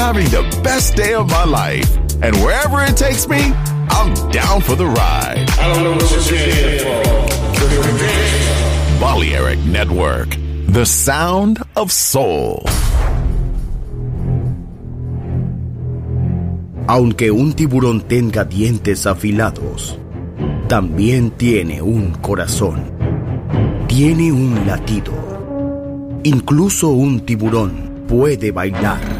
having the best day of my life. And wherever it takes me, I'm down for the ride. I don't know what you're here for. Balearic Network, the sound of soul. Aunque un tiburón tenga dientes afilados, también tiene un corazón. Tiene un latido. Incluso un tiburón puede bailar.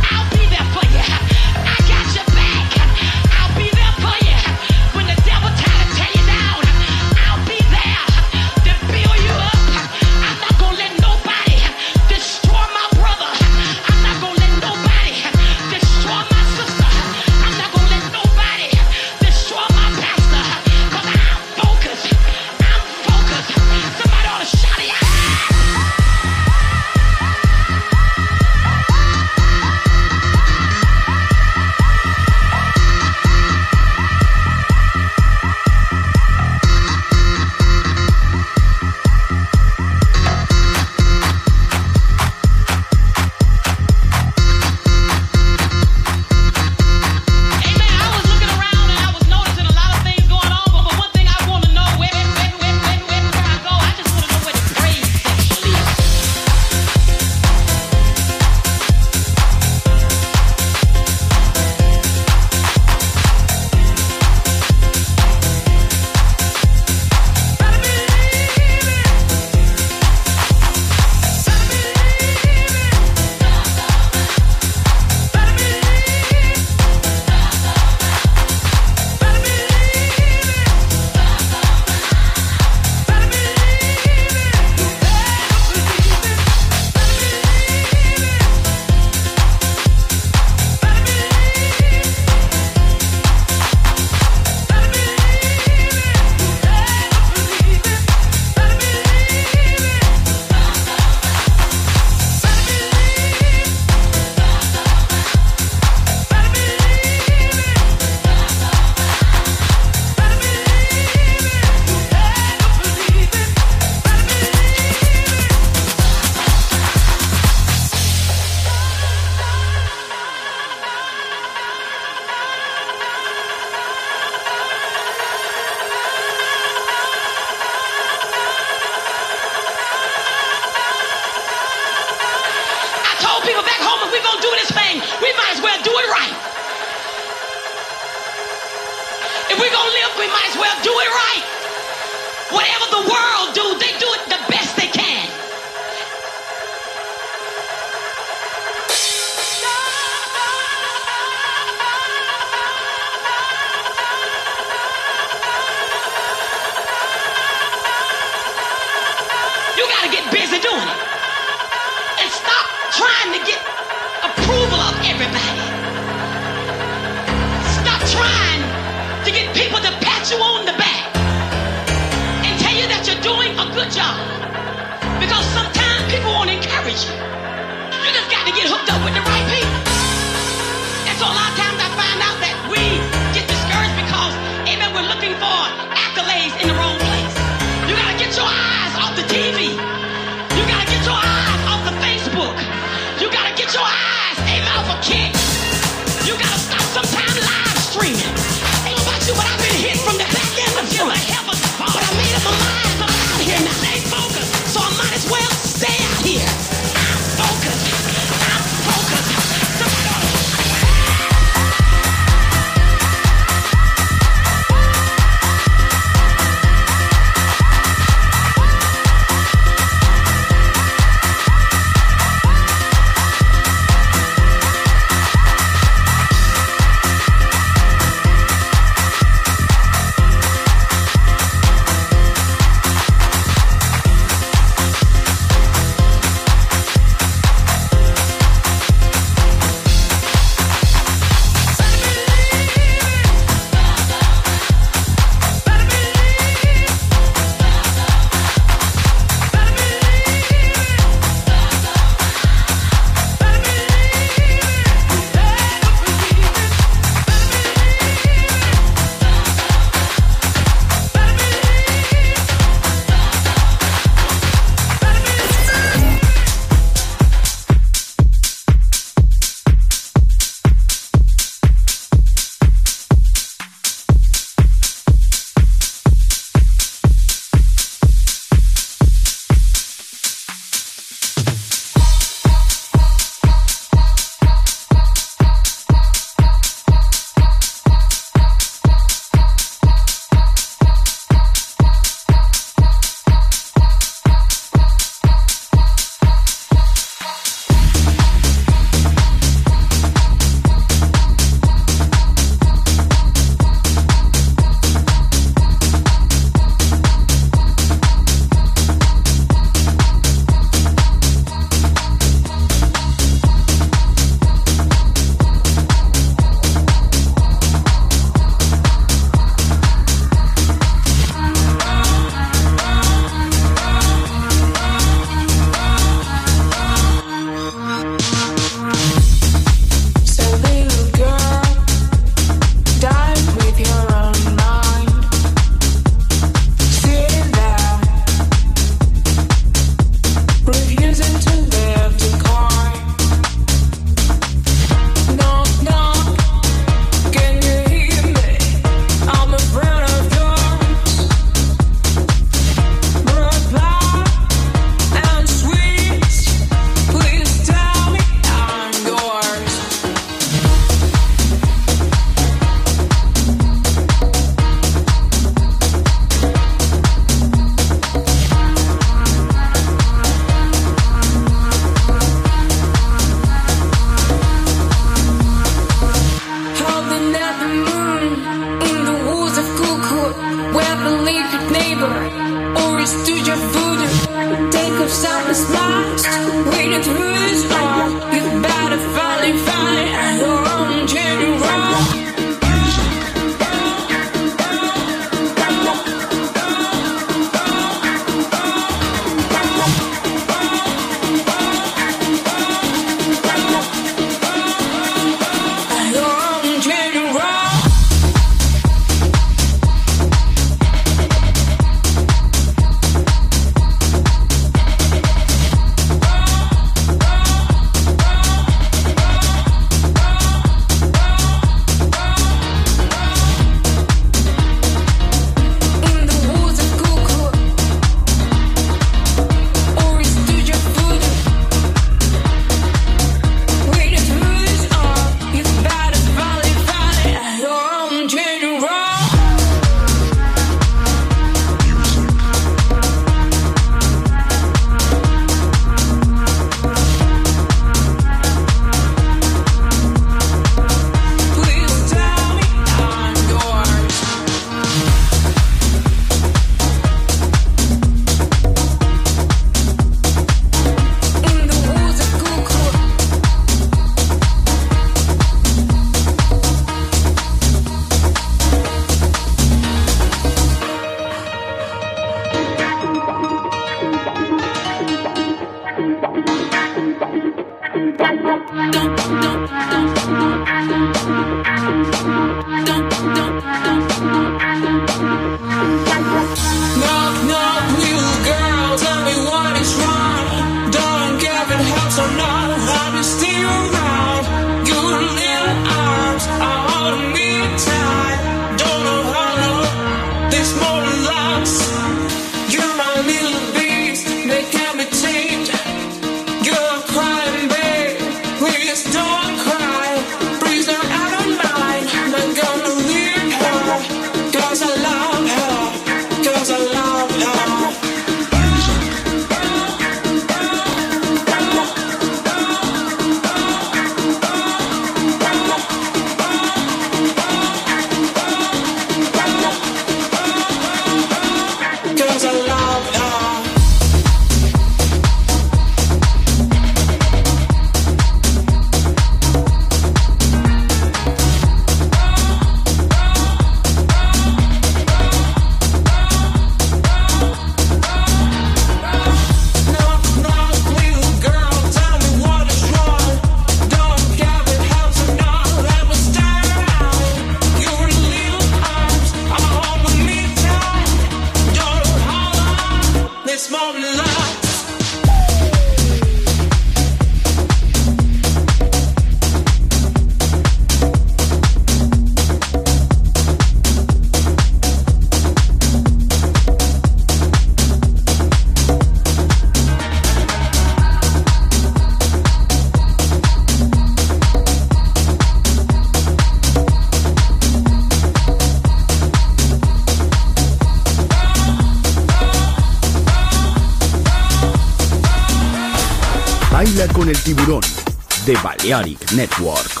Balearic Network.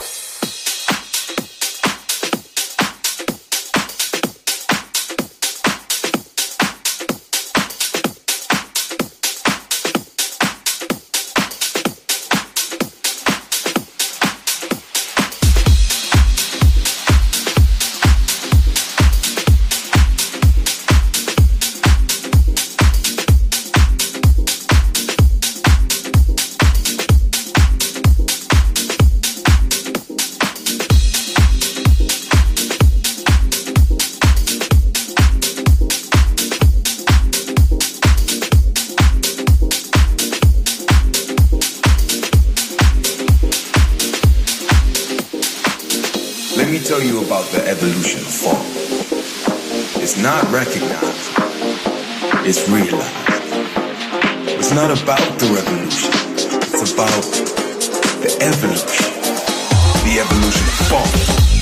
evolution form. It's not recognized, it's realized. It's not about the revolution, it's about the evolution, the evolution of form.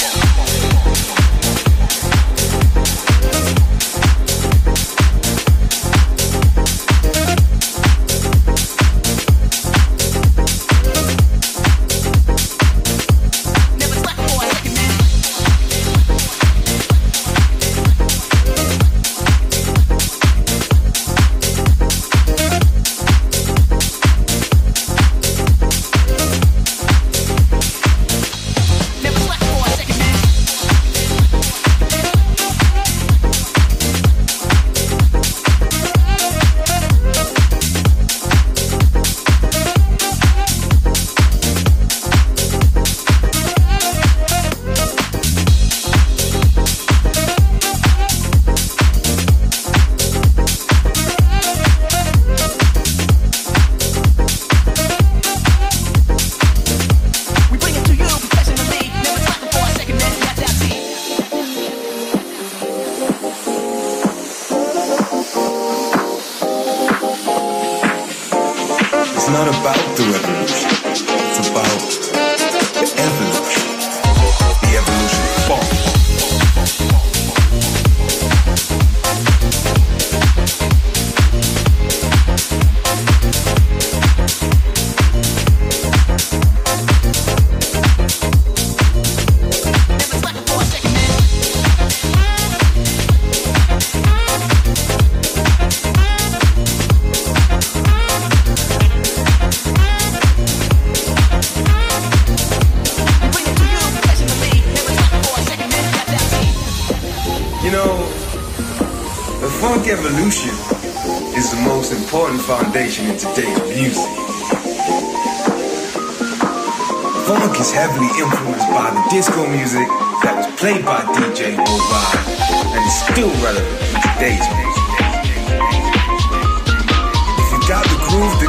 in today's music. Funk is heavily influenced by the disco music that was played by DJ Worldwide and is still relevant in today's music. If you got the groove,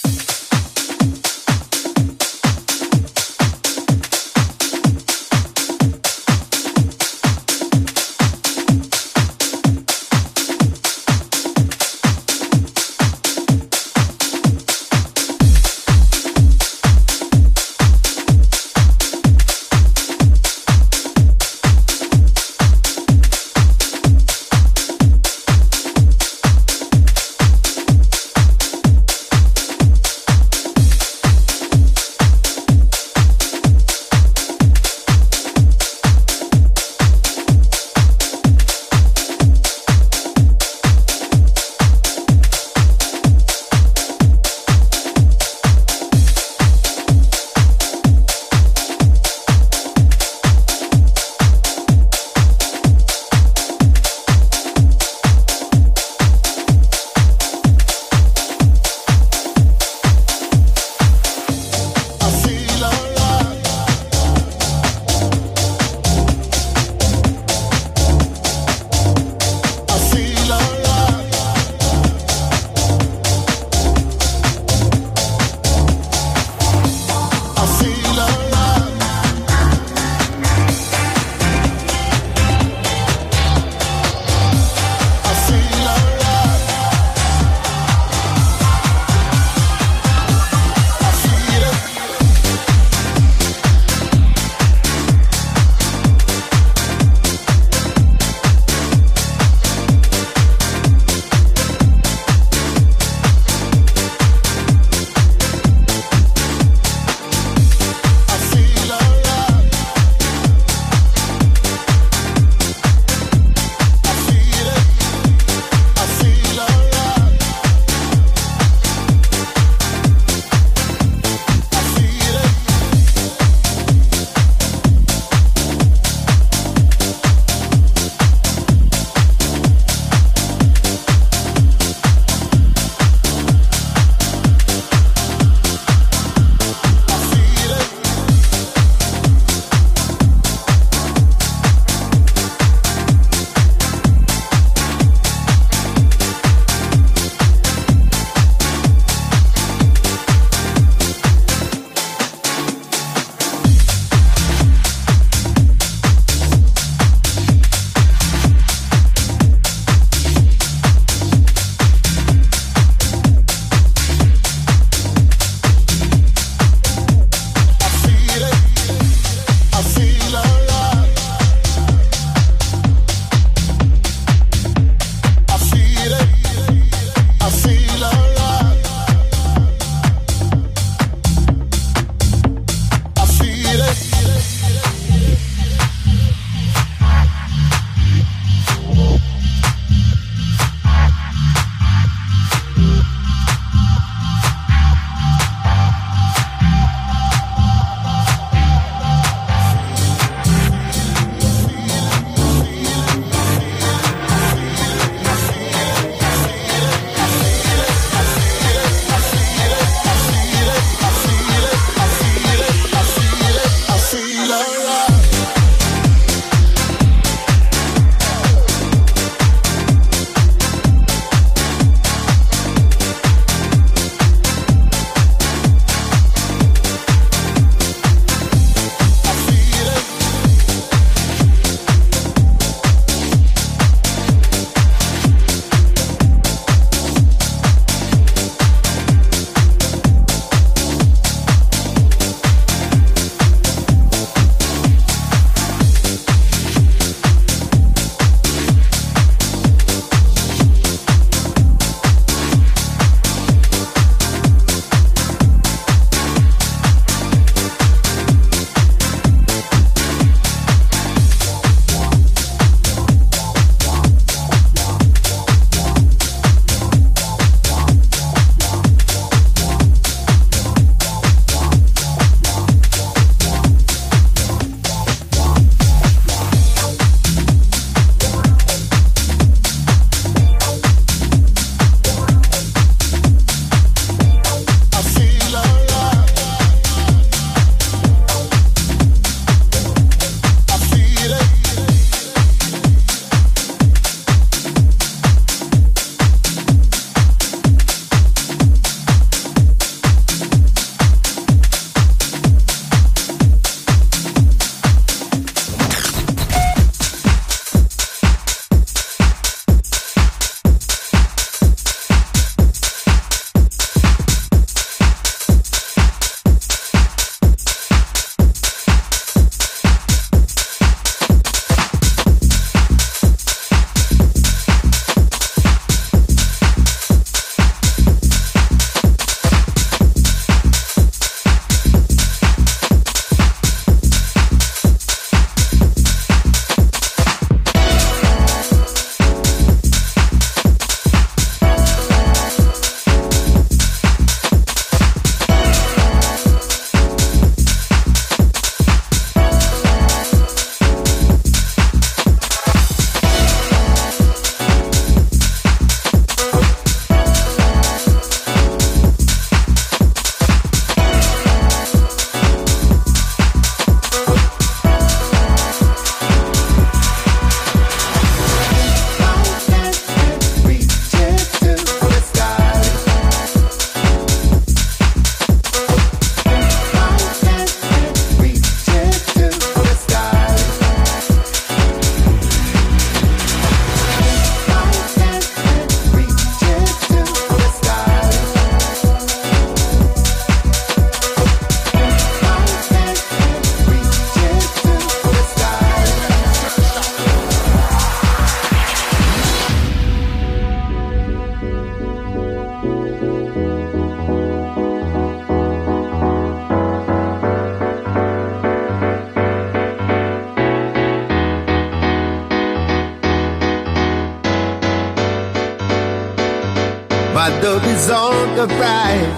My love is on the rise.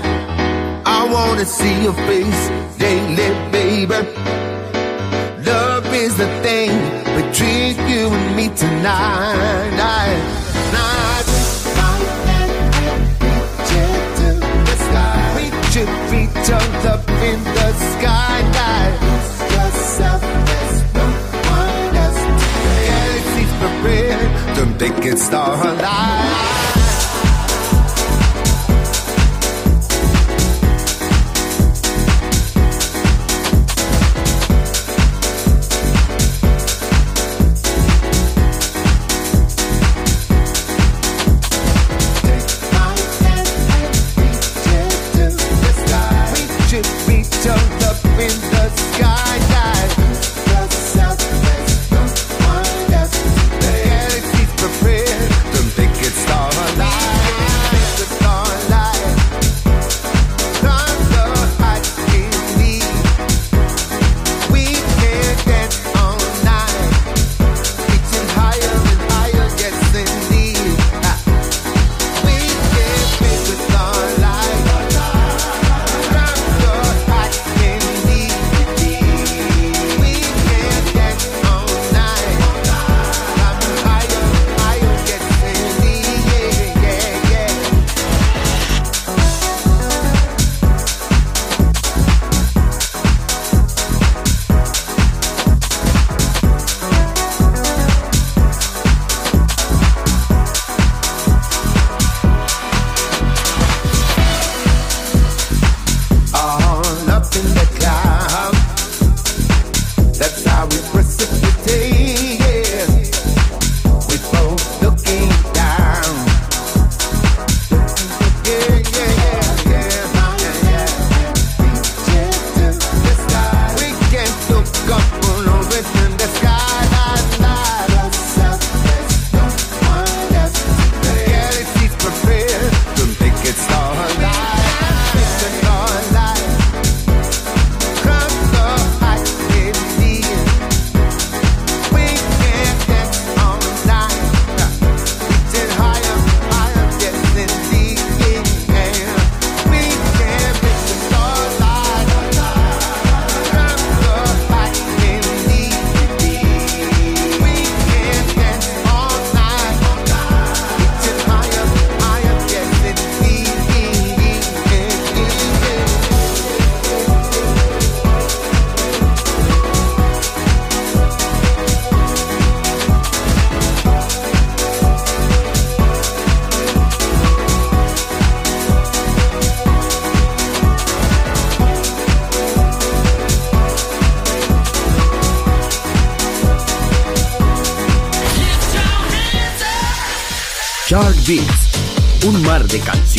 I wanna see your face daily, baby. Love is the thing between you and me tonight. I, night, reach it, reach up in the sky. Night. Yourself, there's no one else. Galaxies prepared, don't think it's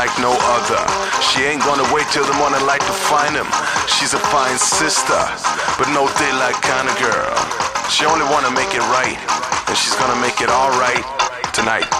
like no other. She ain't gonna wait till the morning light to find him. She's a fine sister, but no daylight kind of girl. She only wanna make it right, and she's gonna make it alright tonight.